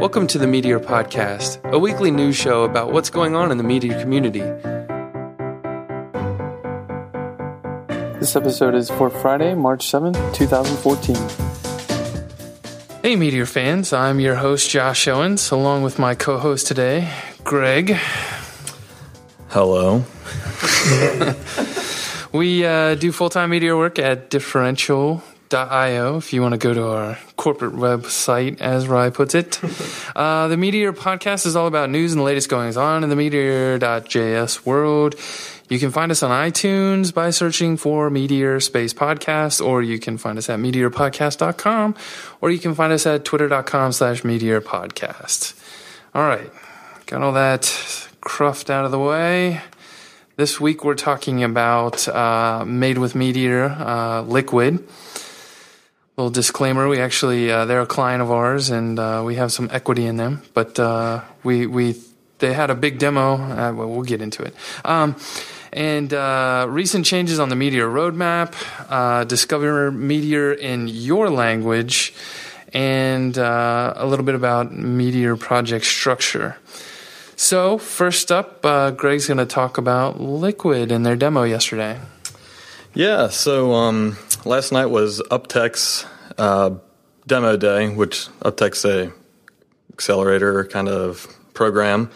Welcome to the Meteor Podcast, a weekly news show about what's going on in the meteor community. This episode is for Friday, March 7th, 2014. Hey, Meteor fans, I'm your host, Josh Owens, along with my co host today, Greg. Hello. we uh, do full time meteor work at Differential Meteor.io if you want to go to our corporate website, as Rye puts it. uh, the Meteor podcast is all about news and the latest goings on in the Meteor.js world. You can find us on iTunes by searching for Meteor Space Podcast, or you can find us at meteorpodcast.com, or you can find us at twitter.com slash meteor podcast. All right, got all that cruft out of the way. This week we're talking about uh, Made with Meteor uh, Liquid little disclaimer: we actually uh, they're a client of ours, and uh, we have some equity in them. But uh, we we they had a big demo. Uh, well, we'll get into it. Um, and uh, recent changes on the Meteor roadmap, uh, discover Meteor in your language, and a little bit about Meteor project structure. So, first up, Greg's going to talk about Liquid and their demo yesterday. Yeah, so um, last night was Uptech's uh, demo day, which Uptech's a accelerator kind of program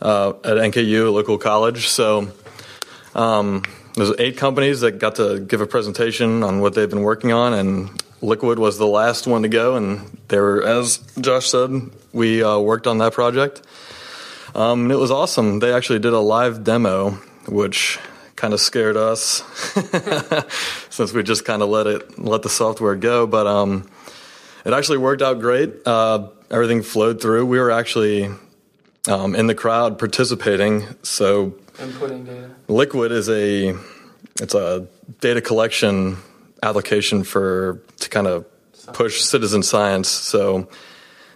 uh, at NKU, a local college. So um, there's eight companies that got to give a presentation on what they've been working on, and Liquid was the last one to go. And they were, as Josh said, we uh, worked on that project. Um, it was awesome. They actually did a live demo, which kind of scared us since we just kind of let it let the software go. But um, it actually worked out great. Uh, everything flowed through. We were actually um, in the crowd participating. So inputting data. Liquid is a it's a data collection application for to kind of push citizen science. So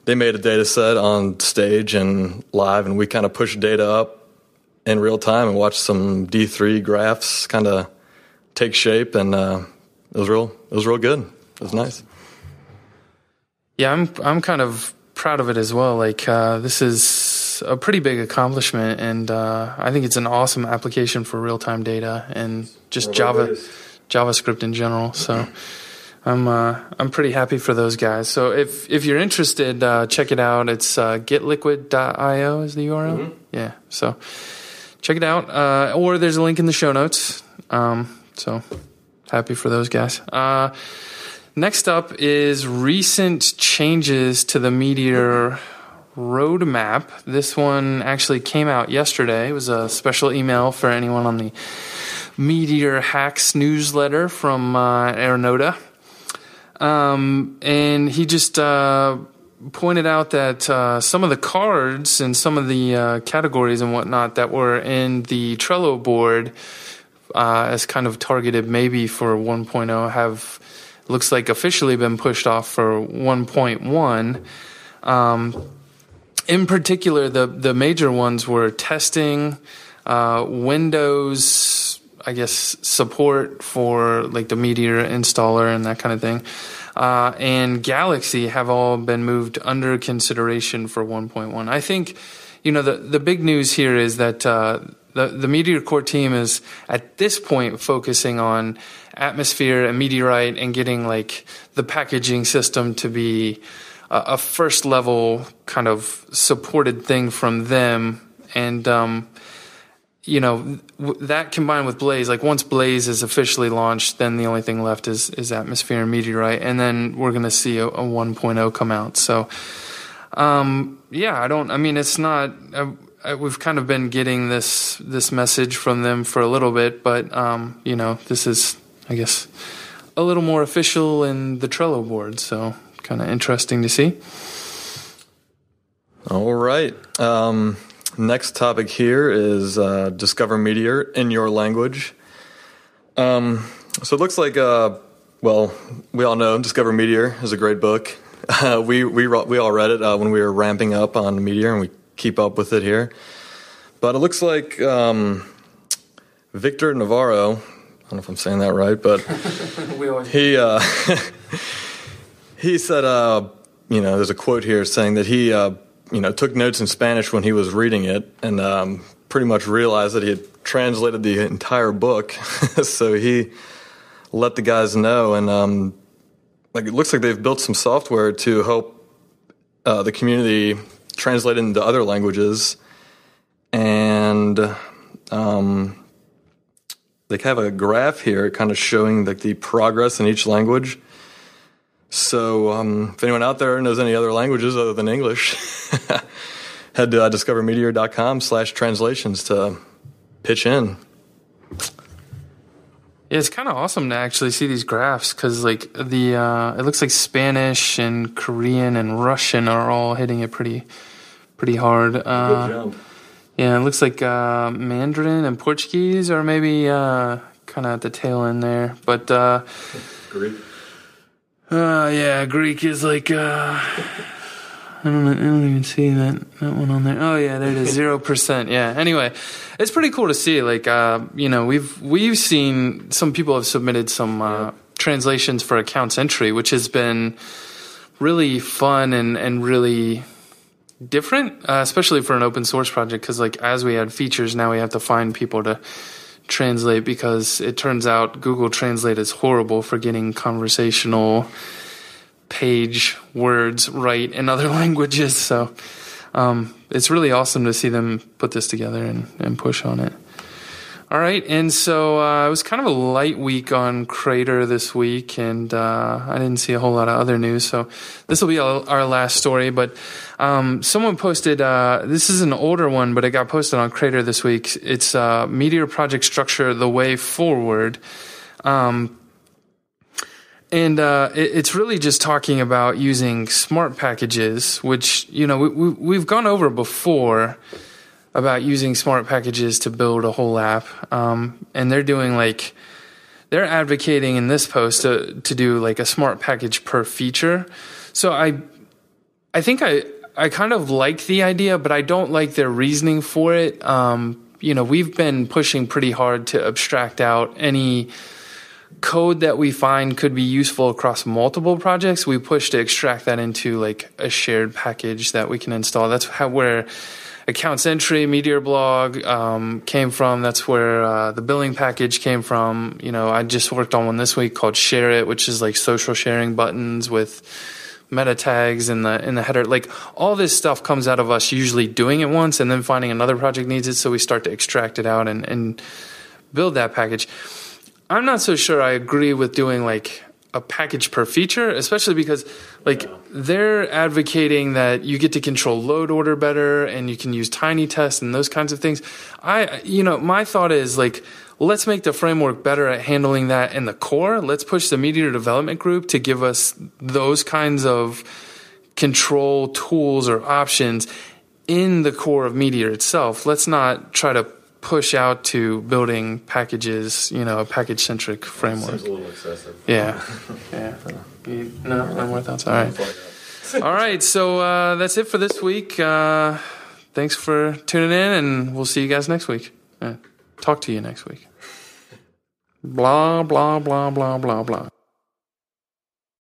they made a data set on stage and live, and we kind of pushed data up in real time and watch some D3 graphs kind of take shape, and uh, it was real. It was real good. It was nice. Yeah, I'm I'm kind of proud of it as well. Like uh, this is a pretty big accomplishment, and uh, I think it's an awesome application for real time data and just Java JavaScript in general. So. I'm uh, I'm pretty happy for those guys. So if if you're interested, uh, check it out. It's uh, getliquid.io is the URL. Mm-hmm. Yeah. So check it out. Uh, or there's a link in the show notes. Um, so happy for those guys. Uh, next up is recent changes to the Meteor roadmap. This one actually came out yesterday. It was a special email for anyone on the Meteor Hacks newsletter from uh. Um, and he just uh, pointed out that uh, some of the cards and some of the uh, categories and whatnot that were in the Trello board uh, as kind of targeted maybe for 1.0 have looks like officially been pushed off for 1.1. Um, in particular, the the major ones were testing, uh, Windows, I guess support for like the Meteor installer and that kind of thing uh, and Galaxy have all been moved under consideration for 1.1. I think, you know, the, the big news here is that uh, the, the Meteor Core team is at this point focusing on Atmosphere and Meteorite and getting like the packaging system to be a, a first level kind of supported thing from them. And, um, you know that combined with Blaze, like once Blaze is officially launched, then the only thing left is is Atmosphere and Meteorite, and then we're going to see a, a 1.0 come out. So, um, yeah, I don't. I mean, it's not. Uh, uh, we've kind of been getting this this message from them for a little bit, but um, you know, this is, I guess, a little more official in the Trello board. So, kind of interesting to see. All right. Um, Next topic here is uh, Discover Meteor in your language. Um, so it looks like, uh, well, we all know Discover Meteor is a great book. Uh, we, we, we all read it uh, when we were ramping up on Meteor, and we keep up with it here. But it looks like um, Victor Navarro, I don't know if I'm saying that right, but he, uh, he said, uh, you know, there's a quote here saying that he you know, took notes in Spanish when he was reading it, and um, pretty much realized that he had translated the entire book. so he let the guys know, and um, like it looks like they've built some software to help uh, the community translate into other languages, and um, they have a graph here, kind of showing like the progress in each language. So, um, if anyone out there knows any other languages other than English, head to uh, discovermeteor.com slash translations to pitch in. Yeah, it's kind of awesome to actually see these graphs because, like, the uh, it looks like Spanish and Korean and Russian are all hitting it pretty, pretty hard. Uh, yeah, it looks like uh, Mandarin and Portuguese are maybe uh, kind of at the tail end there, but uh, Greek. Uh, yeah, Greek is like uh, I don't I don't even see that that one on there. Oh yeah, there it is, zero percent. Yeah. Anyway, it's pretty cool to see. Like uh, you know, we've we've seen some people have submitted some uh, translations for accounts entry, which has been really fun and and really different, uh, especially for an open source project. Because like as we add features, now we have to find people to translate because it turns out Google Translate is horrible for getting conversational page words right in other languages. So um, it's really awesome to see them put this together and, and push on it. All right, and so uh, it was kind of a light week on Crater this week, and uh, I didn't see a whole lot of other news. So this will be our last story. But um, someone posted uh, this is an older one, but it got posted on Crater this week. It's uh, Meteor Project Structure: The Way Forward. Um, and uh, it, it's really just talking about using smart packages, which you know we, we, have gone over before about using smart packages to build a whole app, um, and they're doing like they're advocating in this post to to do like a smart package per feature. So I I think I I kind of like the idea, but I don't like their reasoning for it. Um, you know, we've been pushing pretty hard to abstract out any code that we find could be useful across multiple projects. We push to extract that into like a shared package that we can install. That's how where accounts entry, Meteor blog um, came from. That's where uh, the billing package came from. You know, I just worked on one this week called Share It, which is like social sharing buttons with meta tags in the in the header. Like all this stuff comes out of us usually doing it once and then finding another project needs it, so we start to extract it out and, and build that package. I'm not so sure I agree with doing like a package per feature, especially because like they're advocating that you get to control load order better and you can use Tinytests and those kinds of things. I, you know, my thought is like, let's make the framework better at handling that in the core. Let's push the Meteor development group to give us those kinds of control tools or options in the core of Meteor itself. Let's not try to push out to building packages, you know, a package centric framework. Seems a little excessive. Yeah. yeah. You, no, no more thoughts. All right. All right. So uh, that's it for this week. Uh, thanks for tuning in, and we'll see you guys next week. Uh, talk to you next week. Blah, blah, blah, blah, blah, blah.